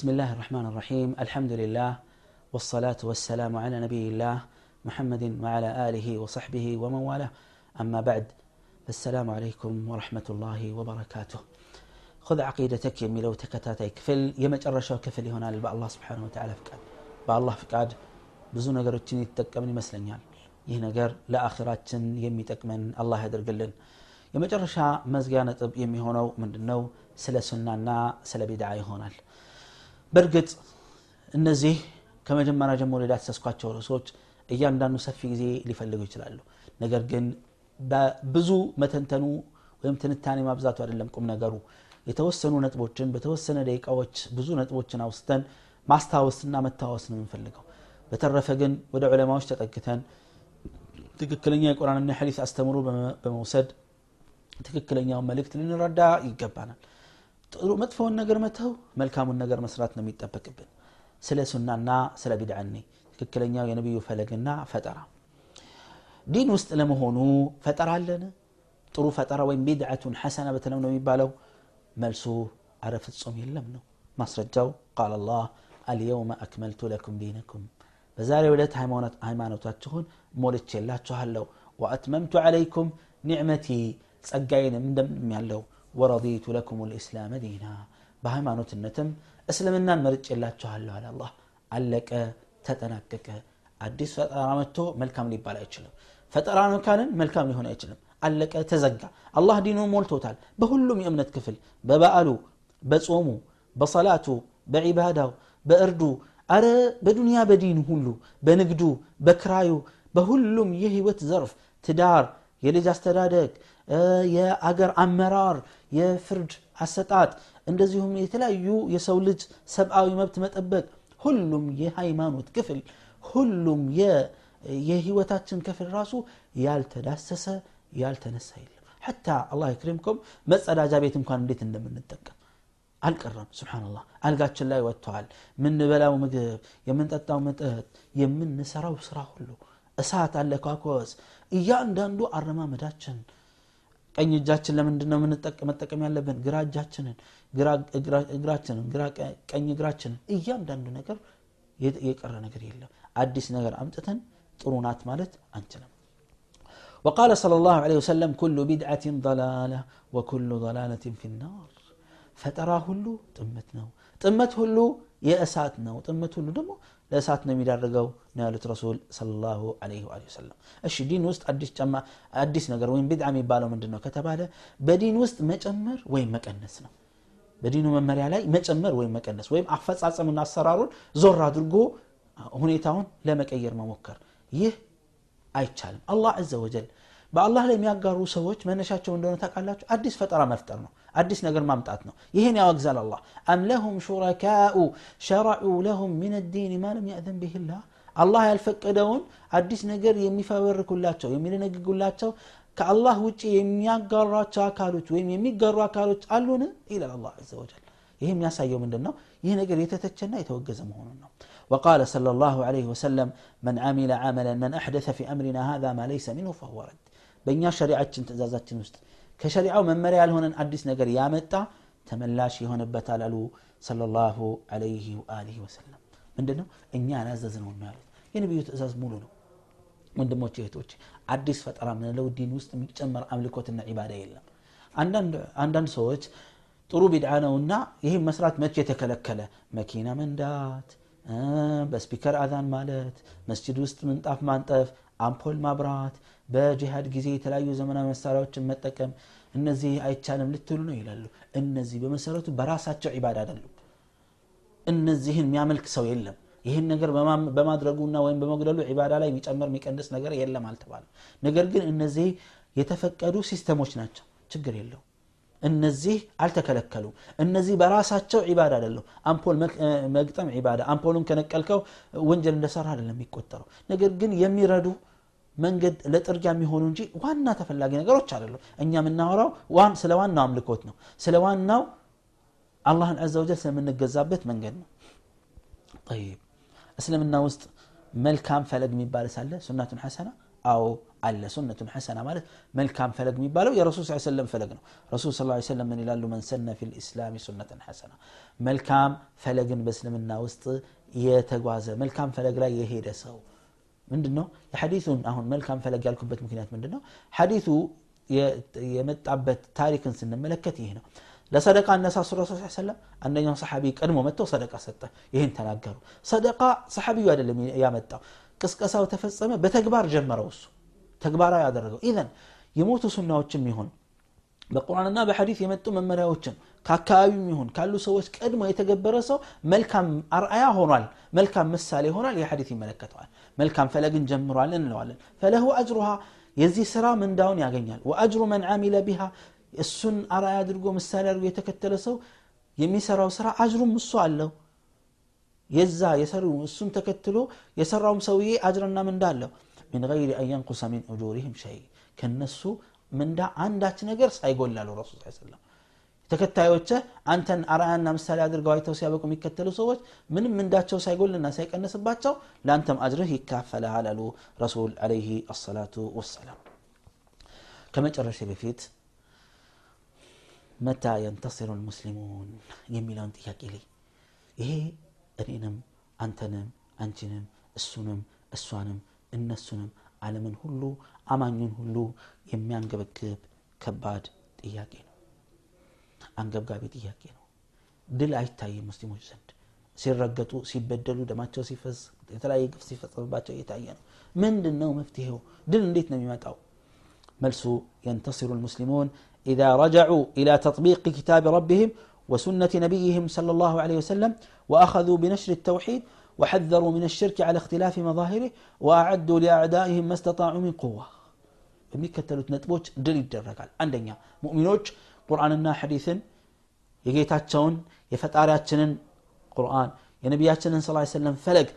بسم الله الرحمن الرحيم الحمد لله والصلاة والسلام على نبي الله محمد وعلى آله وصحبه ومن والاه أما بعد السلام عليكم ورحمة الله وبركاته خذ عقيدتك يميلو تكتاتي كفل يمجرشو كفل هنا الله سبحانه وتعالى فقاد بالله فقاد ብዙ ነገሮችን ይጠቀምን ይመስለኛል ይህ ነገር ለአኺራችን የሚጠቅመን አላህ ያደርግልን የመጨረሻ መዝጊያ ነጥብ የሚሆነው ምንድነው ስለ ሱናና ስለ ቢድዓ ይሆናል በእርግጥ እነዚህ ከመጀመሪያ ጀምሮ የዳሰስኳቸው ርዕሶች እያንዳንዱ ሰፊ ጊዜ ሊፈልጉ ይችላሉ። ነገር ግን ብዙ መተንተኑ ወይም ትንታኔ ማብዛቱ አይደለም ቁም ነገሩ። የተወሰኑ ነጥቦችን በተወሰነ ደቂቃዎች ብዙ ነጥቦችን አውስተን ማስታወስና መታወስ ነው የምንፈልገው። በተረፈ ግን ወደ ዑለማዎች ተጠግተን ትክክለኛ የቁርአንና የሐዲስ አስተምሮ በመውሰድ ትክክለኛውን መልእክት ልንረዳ ይገባናል ጥሩ መጥፎውን ነገር መተው መልካሙን ነገር መስራት ነው የሚጠበቅብን ስለ ሱናና ስለ ቢድዓኔ ትክክለኛው የነቢዩ ፈለግና ፈጠራ ዲን ውስጥ ለመሆኑ ፈጠራ አለን ጥሩ ፈጠራ ወይም ቢድዓቱን ሐሰና በተለምዶ የሚባለው መልሱ አረ ፍጹም የለም ነው ማስረጃው ቃል አላህ አልየውመ አክመልቱ ለኩም ዲነኩም በዛሬ ዕለት ሃይማኖታችሁን ሞልቼላችኋለሁ ወአትመምቱ ዓለይኩም ኒዕመቲ ጸጋዬንም እንደምንም ያለው ወረዲቱ ለኩም ልእስላም ዲና በሃይማኖትነትም እስልምናን መርጬላችኋለሁ አለ አላህ አለቀ ተጠናቀቀ አዲስ ፈጠራ መጥቶ መልካም ሊባል አይችልም ፈጠራ ነው ካልን መልካም ሊሆን አይችልም አለቀ ተዘጋ አላህ ዲኑን ሞልቶታል በሁሉም የእምነት ክፍል በበዓሉ በጾሙ በሰላቱ በዒባዳው በእርዱ አረ በዱንያ በዲን ሁሉ በንግዱ በክራዩ በሁሉም የህይወት ዘርፍ ትዳር የልጅ አስተዳደግ የአገር አመራር የፍርድ አሰጣጥ እንደዚሁም የተለያዩ የሰው ልጅ ሰብአዊ መብት መጠበቅ ሁሉም የሃይማኖት ክፍል ሁሉም የህይወታችን ክፍል ራሱ ያልተዳሰሰ ያልተነሳ የለም። ሐታ አላህ ይክሪምኩም። መጸዳጃ ቤት እንኳን እንዴት እንደምንጠቀም አልቀረም። ስብናላህ አልጋችን ላይ ወጥተዋል። የምንበላው ምግብ የምንጠጣው መጠጥ የምንሰራው ስራ ሁሉ እሳት አለኳኮስ እያንዳንዱ አረማመዳችን ቀኝ እጃችን ለምንድን ነው መጠቀም ያለብን ግራ እጃችንን እግራችንን ቀኝ እግራችንን እያንዳንዱ ነገር የቀረ ነገር የለም አዲስ ነገር አምጥተን ጥሩ ናት ማለት አንችልም وقال صلى الله عليه وسلم كل بدعة ضلالة وكل ضلالة في النار ፈጠራ ሁሉ ጥመት ነው ጥመት ሁሉ የእሳት ነው። ጥመት ሁሉ ደግሞ ለእሳት ነው የሚዳርገው ነው ያሉት ረሱል ሰለላሁ ዐለይሂ ወሰለም። እሺ ዲን ውስጥ አዲስ ጨማ አዲስ ነገር ወይም ቢድዓ የሚባለው ምንድን ነው ከተባለ በዲን ውስጥ መጨመር ወይም መቀነስ ነው። በዲኑ መመሪያ ላይ መጨመር ወይም መቀነስ ወይም አፈጻጸምና አሰራሩን ዞር አድርጎ ሁኔታውን ለመቀየር መሞከር። ይህ አይቻልም። አላህ አዘ ወጀል በአላህ ላይ የሚያጋሩ ሰዎች መነሻቸው እንደሆነ ታውቃላችሁ? አዲስ ፈጠራ መፍጠር ነው አዲስ ነገር ማምጣት ነው ይህን ያወግዛል አላህ አም ለሁም ሹረካኡ ሸረዑ ለሁም ምን ዲን ማ ለም ያእዘን ብህላህ አላህ ያልፈቀደውን አዲስ ነገር የሚፈበርኩላቸው የሚደነግጉላቸው ከአላህ ውጭ የሚያጋሯቸው አካሎች ወይም የሚጋሩ አካሎች አሉን ይላል አላህ አዘ ወጀል ይህ የሚያሳየው ምንድን ነው ይህ ነገር የተተቸና የተወገዘ መሆኑን ነው وقال صلى الله عليه وسلم من عمل عملا من أحدث في أمرنا هذا ما ليس منه فهو رد በእኛ ሸሪዓችን ትእዛዛችን ውስጥ ከሸሪዓው መመሪያ ያልሆነን አዲስ ነገር ያመጣ ተመላሽ ይሆንበታል አሉ ሰለላሁ ዐለይሂ ወአሊሂ ወሰለም ምንድን ነው እኛ ያላዘዝ ነው ያሉት የነቢዩ ትእዛዝ ሙሉ ነው ወንድሞች እህቶች አዲስ ፈጠራ ምንለው ዲን ውስጥ የሚጨመር አምልኮትና ዒባዳ የለም አንዳንድ ሰዎች ጥሩ ቢድዓ ነውና ይህም መስራት መቼ የተከለከለ መኪና መንዳት በስፒከር አዛን ማለት መስጅድ ውስጥ ምንጣፍ ማንጠፍ አምፖል ማብራት በጂሃድ ጊዜ የተለያዩ ዘመናዊ መሳሪያዎችን መጠቀም እነዚህ አይቻልም ልትሉ ነው ይላሉ። እነዚህ በመሰረቱ በራሳቸው ዒባዳ አይደሉም። እነዚህን የሚያመልክ ሰው የለም። ይህን ነገር በማድረጉና ወይም በመግደሉ ዒባዳ ላይ የሚጨምር የሚቀንስ ነገር የለም አልተባለም። ነገር ግን እነዚህ የተፈቀዱ ሲስተሞች ናቸው። ችግር የለው እነዚህ አልተከለከሉም። እነዚህ በራሳቸው ዒባዳ አይደለም አምፖል መግጠም ዒባዳ አምፖሉን ከነቀልከው ወንጀል እንደሰራ አይደለም የሚቆጠረው። ነገር ግን የሚረዱ መንገድ ለጥርጊያ የሚሆኑ እንጂ ዋና ተፈላጊ ነገሮች አይደሉም እኛ የምናወራው ስለ ዋናው አምልኮት ነው ስለ ዋናው አላህን አዘ ወጀል ስለምንገዛበት መንገድ ነው ጠይብ እስልምና ውስጥ መልካም ፈለግ የሚባል ሳለ ሱናቱን ሐሰና አዎ አለ ሱነቱን ሐሰና ማለት መልካም ፈለግ የሚባለው የረሱል ስ ሰለም ፈለግ ነው ረሱል ስ ሰለም ምን ይላሉ መን ሰነ ፊ ልእስላም ሱነትን ሐሰና መልካም ፈለግን በእስልምና ውስጥ የተጓዘ መልካም ፈለግ ላይ የሄደ ሰው ምንድን ነው የሐዲቱን አሁን መልካም ፈለግ ያልኩበት ምክንያት ምንድን ነው ሐዲቱ የመጣበት ታሪክን ስንመለከት ይህ ነው ለሰደቃ እነሳሱ ረሱል ስ ሰለም አንደኛው ሰሓቢ ቀድሞ መጥተው ሰደቃ ሰጠ ይህን ተናገሩ ሰደቃ ሰሓቢዩ አይደለም ያመጣው ቅስቀሳው ተፈጸመ በተግባር ጀመረው እሱ ተግባራዊ ያደረገው ኢዘን የሞቱ ሱናዎችም ይሁን በቁርአንና በሐዲስ የመጡ መመሪያዎችን ከአካባቢም ይሁን ካሉ ሰዎች ቀድሞ የተገበረ ሰው መልካም አርአያ ሆኗል መልካም ምሳሌ ሆኗል የሐዲስ ይመለከተዋል መልካም ፈለግን ጀምሯል እንለዋለን ፈለሁ አጅሩሃ የዚህ ስራ ምንዳውን ያገኛል ወአጅሩ መን አሚለ ቢሃ እሱን አርአያ አድርጎ ምሳሌ አድርጎ የተከተለ ሰው የሚሰራው ስራ አጅሩም እሱ አለው የዛ የሰሩ እሱን ተከትሎ የሰራውም ሰውዬ አጅርና ምንዳ አለው من غير أن ينقص من أجورهم شيء ከነሱ ምንዳ አንዳች ነገር ሳይጎላሉ ረሱል ስ ሰለም ተከታዮች አንተን አርአያና ምሳሌ አድርገው አይተው ሲያበቁ የሚከተሉ ሰዎች ምንም ምንዳቸው ሳይጎልና ሳይቀንስባቸው ለአንተም አጅርህ ይካፈላል አሉ ረሱል አለይህ አሰላቱ ወሰላም። ከመጨረሻ በፊት መታ የንተሲሩ ልሙስሊሙን የሚለውን ጥያቄ ላይ ይሄ እኔንም አንተንም አንቺንም እሱንም እሷንም እነሱንም ዓለምን ሁሉ አማኙን ሁሉ የሚያንገበግብ ከባድ ጥያቄ ነው አንገብጋቢ ጥያቄ ነው ድል አይታይም ሙስሊሞች ዘንድ ሲረገጡ ሲበደሉ ደማቸው ሲፈስ የተለያየ ግፍ ሲፈጸምባቸው እየታየ ነው ምንድን ነው መፍትሄው ድል እንዴት ነው የሚመጣው መልሱ ينتصر المسلمون إذا رجعوا إلى تطبيق كتاب ربهم وسنة نبيهم صلى الله عليه وسلم وأخذوا بنشر التوحيد وحذروا من الشرك على اختلاف مظاهره وأعدوا لأعدائهم ما استطاعوا من قوة የሚከተሉት ነጥቦች ድል ይደረጋል አንደኛ ሙእሚኖች ቁርአንና ሐዲስን የጌታቸውን የፈጣሪያችንን ቁርአን የነቢያችንን ስ ሰለም ፈለግ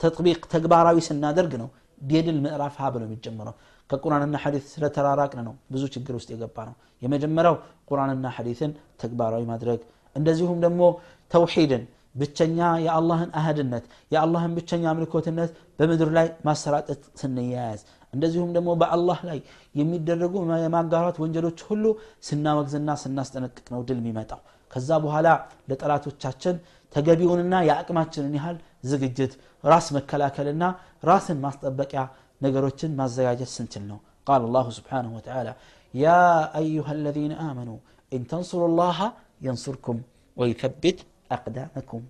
ተጥቢቅ ተግባራዊ ስናደርግ ነው የድል ምዕራፍ ሀ ብሎ የሚጀምረው ከቁርአንና ሐዲስ ስለተራራቅን ነው ብዙ ችግር ውስጥ የገባ ነው የመጀመሪያው ቁርአንና ሐዲስን ተግባራዊ ማድረግ እንደዚሁም ደግሞ ተውሒድን ብቸኛ የአላህን አህድነት የአላህን ብቸኛ አምልኮትነት በምድር ላይ ማሰራጨት ስንያያዝ እንደዚሁም ደግሞ በአላህ ላይ የሚደረጉ የማጋራት ወንጀሎች ሁሉ ስናወግዝና ስናስጠነቅቅ ነው ድል የሚመጣው ከዛ በኋላ ለጠላቶቻችን ተገቢውንና የአቅማችንን ያህል ዝግጅት ራስ መከላከልና ራስን ማስጠበቂያ ነገሮችን ማዘጋጀት ስንችል ነው ቃል አላሁ ስብሓንሁ ወተዓላ ያ አዩሃ አለዚነ አመኑ ኢን ተንሱሩ ላሃ የንሱርኩም ወይተቢት አቅዳመኩም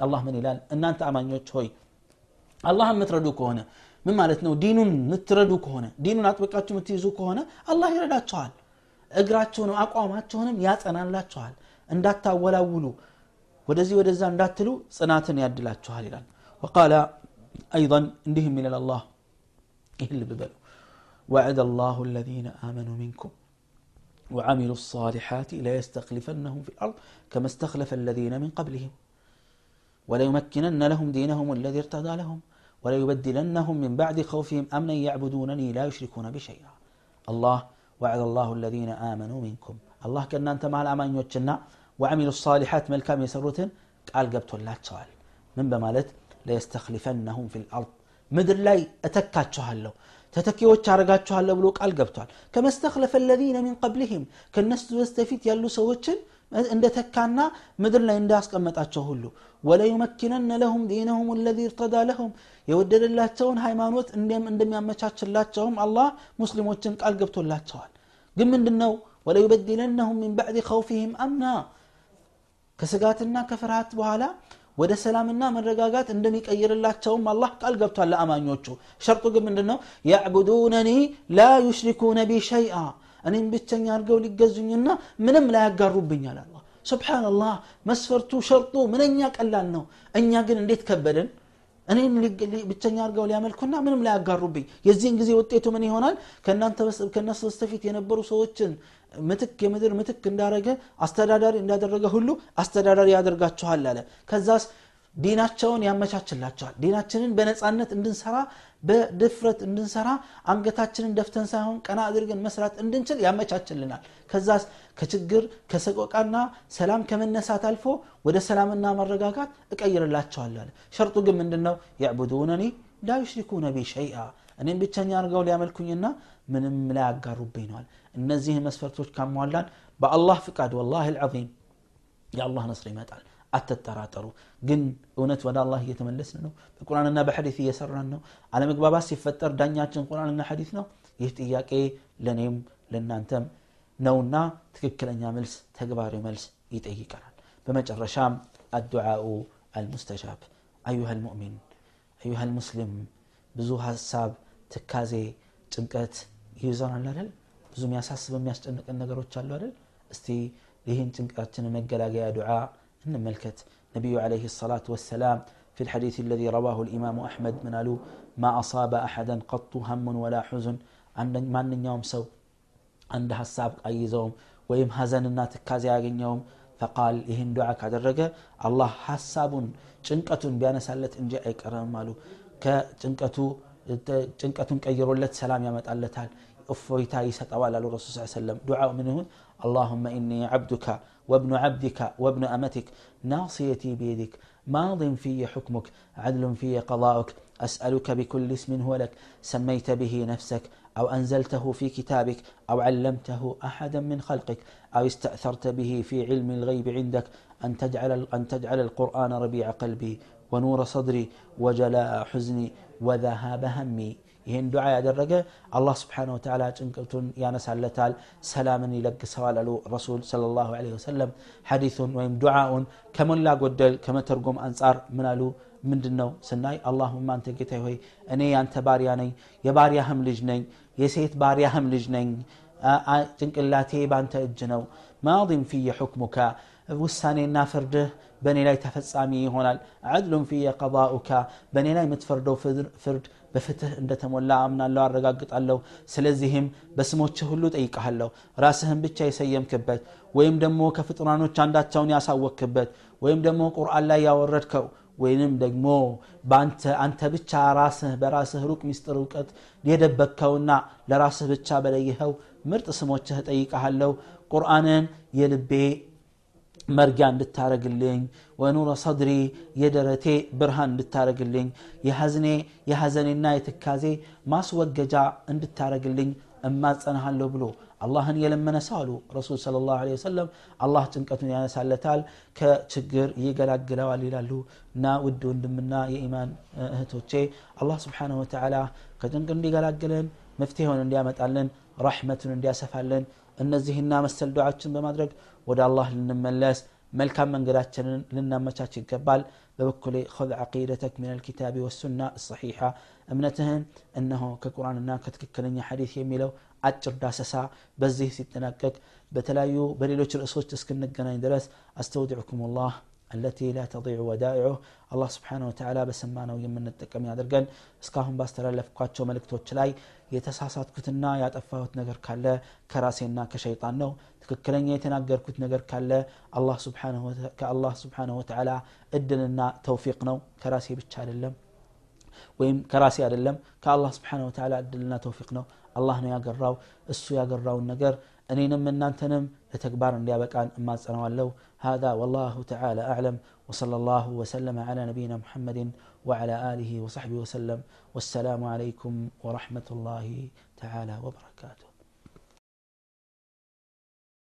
አላህ ምን ይላል እናንተ አማኞች ሆይ አላህን የምትረዱ ከሆነ ምን ማለት ነው ዲኑን የምትረዱ ከሆነ ዲኑን አጥብቃችሁ የምትይዙ ከሆነ አላህ ይረዳችኋል እግራችሁንም አቋማችሁንም ያጸናላችኋል እንዳታወላውሉ ወደዚህ ወደዛ እንዳትሉ ጽናትን ያድላችኋል ይላል ወቃለ أيضا اندهم من الله إهل ببلو وعد الله الذين آمنوا منكم وعملوا الصالحات ليستخلفنهم في الأرض كما استخلف الذين من قبلهم وليمكنن لهم دينهم الذي ارتضى لهم وليبدلنهم من بعد خوفهم أمنا يعبدونني لا يشركون بشيئا الله وعد الله الذين آمنوا منكم الله كان أنت مع الأمان يوتشنا وعملوا الصالحات ملكام يسروتن قال قبت الله تسوال من بمالت ለየስተክሊፈነሁም ፊ ልአርድ ምድር ላይ እተካችኋለሁ ተተኪዎች አረጋችኋለሁ ብሎ ቃል ገብቷል ከመስተክለፈ ለዚነ ሚን ቀብልህም ከነሱ በስተፊት ያሉ ሰዎችን እንደ ተካና ምድር ላይ እንዳስቀመጣቸው ሁሉ ወለዩመኪነነ ለሁም ዲነሁም ለዚ እርተዳ ለሁም የወደደላቸውን ሃይማኖት እንደሚያመቻችላቸውም አላህ ሙስሊሞችን ቃል ገብቶላቸዋል ግን ምንድን ነው ወለዩበድለነሁም ሚን ባዕድ ከውፊህም አምና ከስጋትና ከፍርሃት በኋላ ወደ ሰላምና መረጋጋት እንደሚቀይርላቸውም አላህ ቃል ገብቷል ለአማኞቹ ሸርጡ ግን ምንድን ነው ያዕቡዱነኒ ላ ዩሽሪኩነ ቢ ሸይአ እኔም ብቸኛ አድርገው ሊገዙኝና ምንም ላያጋሩብኛል አላ ስብሓንላህ መስፈርቱ ሸርጡ ምንኛ ቀላል ነው እኛ ግን እንዴት ከበደን እኔን ብቸኛ አድርገው ሊያመልኩና ምንም ላያጋሩብኝ። የዚህን ጊዜ ውጤቱ ምን ይሆናል? ከእነሱ በስተፊት የነበሩ ሰዎችን ምትክ የምድር ምትክ እንዳረገ አስተዳዳሪ እንዳደረገ ሁሉ አስተዳዳሪ ያደርጋችኋል አለ። ከዛስ ዲናቸውን ያመቻችላቸዋል። ዲናችንን በነፃነት እንድንሰራ በድፍረት እንድንሰራ አንገታችንን ደፍተን ሳይሆን ቀና አድርገን መስራት እንድንችል ያመቻችልናል። ከዛስ ከችግር ከሰቆቃና ሰላም ከመነሳት አልፎ ወደ ሰላምና መረጋጋት እቀይርላቸዋል አለ ሸርጡ ግን ምንድን ነው ያዕቡዱነኒ ላ ዩሽሪኩነ ቢ ሸይአ እኔም ብቸኛ አድርገው ሊያመልኩኝና ምንም ላይ ያጋሩብኝ ነዋል እነዚህ መስፈርቶች ካሟላን በአላህ ፍቃድ ወላሂ ልዓዚም የአላህ ነስር ይመጣል አትጠራጠሩ ግን እውነት ወደ አላህ እየተመለስን ነው በቁርአንና በሐዲት እየሰራን ነው አለመግባባት ሲፈጠር ዳኛችን ቁርአንና ሐዲት ነው ይህ ጥያቄ ለእኔም ለእናንተም ነውና ትክክለኛ መልስ ተግባራዊ መልስ ይጠይቀናል በመጨረሻም አዱዓኡ አልሙስተጃብ አዩሃ ልሙእሚን አዩሃ ልሙስሊም ብዙ ሀሳብ ትካዜ ጭንቀት ይይዘናል አይደል ብዙ የሚያሳስብ የሚያስጨንቀን ነገሮች አሉ አይደል እስቲ ይህን ጭንቀታችን መገላገያ ዱዓ እንመልከት ነቢዩ عليه الصلاة والسلام في الحديث الذي رواه الإمام أحمد من قالوا ما أصاب أحدا قط هم ولا حزن ማንኛውም ሰው አንድ ሀሳብ አይዘውም ወይም ሀዘንና ትካዜ ያገኘውም ፈቃል ይህን ዱዓ ካደረገ አላህ ሀሳቡን ጭንቀቱን ቢያነሳለት እንጂ አይቀርም አሉ ከጭንቀቱ ጭንቀቱን ቀይሮለት ሰላም ያመጣለታል እፎይታ ይሰጠዋል አሉ ረሱል ስ ሰለም ዱዓው ምን ይሁን اللهم إني عبدك وابن عبدك وابن أمتك ناصيتي بيدك ماض في حكمك عدل في قضاؤك أسألك بكل اسم هو لك سميت به نفسك أو أنزلته في كتابك أو علمته أحدا من خلقك أو استأثرت به في علم الغيب عندك أن تجعل, أن تجعل القرآن ربيع قلبي ونور صدري وجلاء حزني وذهاب همي ይህን ዱዓ ያደረገ አላህ ስብሓን ወተላ ጭንቀቱን ያነሳለታል ሰላምን ይለግሰዋል አሉ ረሱል ለ ላሁ ወሰለም ሐዲሱን ወይም ዱዓውን ከሞላ ጎደል ከመተርጎም አንጻር ምን አሉ ምንድን ነው ስናይ አላሁማ አንተ ጌታ ሆይ እኔ ያንተ ባሪያ ነኝ የባሪያህም ልጅ ነኝ የሴት ባሪያህም ልጅ ነኝ ጭንቅላቴ ባንተ እጅ ነው ማዲም ፊየ ሑክሙካ ውሳኔና ፍርድህ በእኔ ላይ ተፈጻሚ ይሆናል አድሉን ፊየ ቀضኡካ በእኔ ላይ የምትፈርደው ፍርድ በፍትህ እንደተሞላ አምናለሁ አረጋግጣለሁ ስለዚህም በስሞችህ ሁሉ ጠይቀሃለሁ ራስህን ብቻ የሰየምክበት ወይም ደግሞ ከፍጡራኖች አንዳቸውን ያሳወክበት ወይም ደግሞ ቁርአን ላይ ያወረድከው ወይንም ደግሞ አንተ ብቻ ራስህ በራስህ ሩቅ ሚስጥር እውቀት የደበቅከውና ለራስህ ብቻ በለይኸው ምርጥ ስሞችህ ጠይቀሃለሁ ቁርአንን የልቤ መርጊያ እንድታረግልኝ ወኑረ ሰድሪ የደረቴ ብርሃን እንድታረግልኝ የሐዘኔና የትካዜ ማስወገጃ እንድታረግልኝ እማጸናሃለሁ ብሎ አላህን የለመነ ሰው አሉ ረሱል ስለ ላሁ ወሰለም አላህ ጭንቀቱን ያነሳለታል ከችግር ይገላግለዋል ይላሉ እና ውድ ወንድምና የኢማን እህቶቼ አላህ ስብሓንሁ ወተላ ከጭንቅ እንዲገላግለን መፍትሄውን እንዲያመጣልን ረሕመቱን እንዲያሰፋልን እነዚህና መሰል ዱዓችን በማድረግ ወደ አላህ ልንመለስ መልካም መንገዳችንን ልናመቻች ይገባል توكلي خذ عقيدتك من الكتاب والسنة الصحيحة. أمنتها أنه كقرآن الناكت ككلن حديث يميلو أجر داسسا بزيه ستنكك بتلايو بريلوش الأسوش تسكن نقنا درس. أستودعكم الله. التي لا تضيع ودائعه الله سبحانه وتعالى በሰማነው የምንጠቀም ያድርገን እስካሁን ባስተላለፍኳቸው መልእክቶች ላይ የተሳሳትኩትና ያጠፋሁት ነገር ካለ ከራሴና ከሸይጣን ነው ትክክለኛ የተናገርኩት ነገር ካለ ከአላህ ስብሓንሁ ወተዓላ እድልና ተውፊቅ ነው ከራሴ ብቻ አይደለም ወይም ከራሴ አይደለም ከአላህ ስብሓን ወተዓላ እድልና ተውፊቅ ነው አላህ ነው ያገራው እሱ ያገራውን ነገር እኔንም እናንተንም ለተግባር እንዲያበቃን እማጸነዋለሁ هذا والله تعالى أعلم وصلى الله وسلم على نبينا محمد وعلى آله وصحبه وسلم والسلام عليكم ورحمة الله تعالى وبركاته.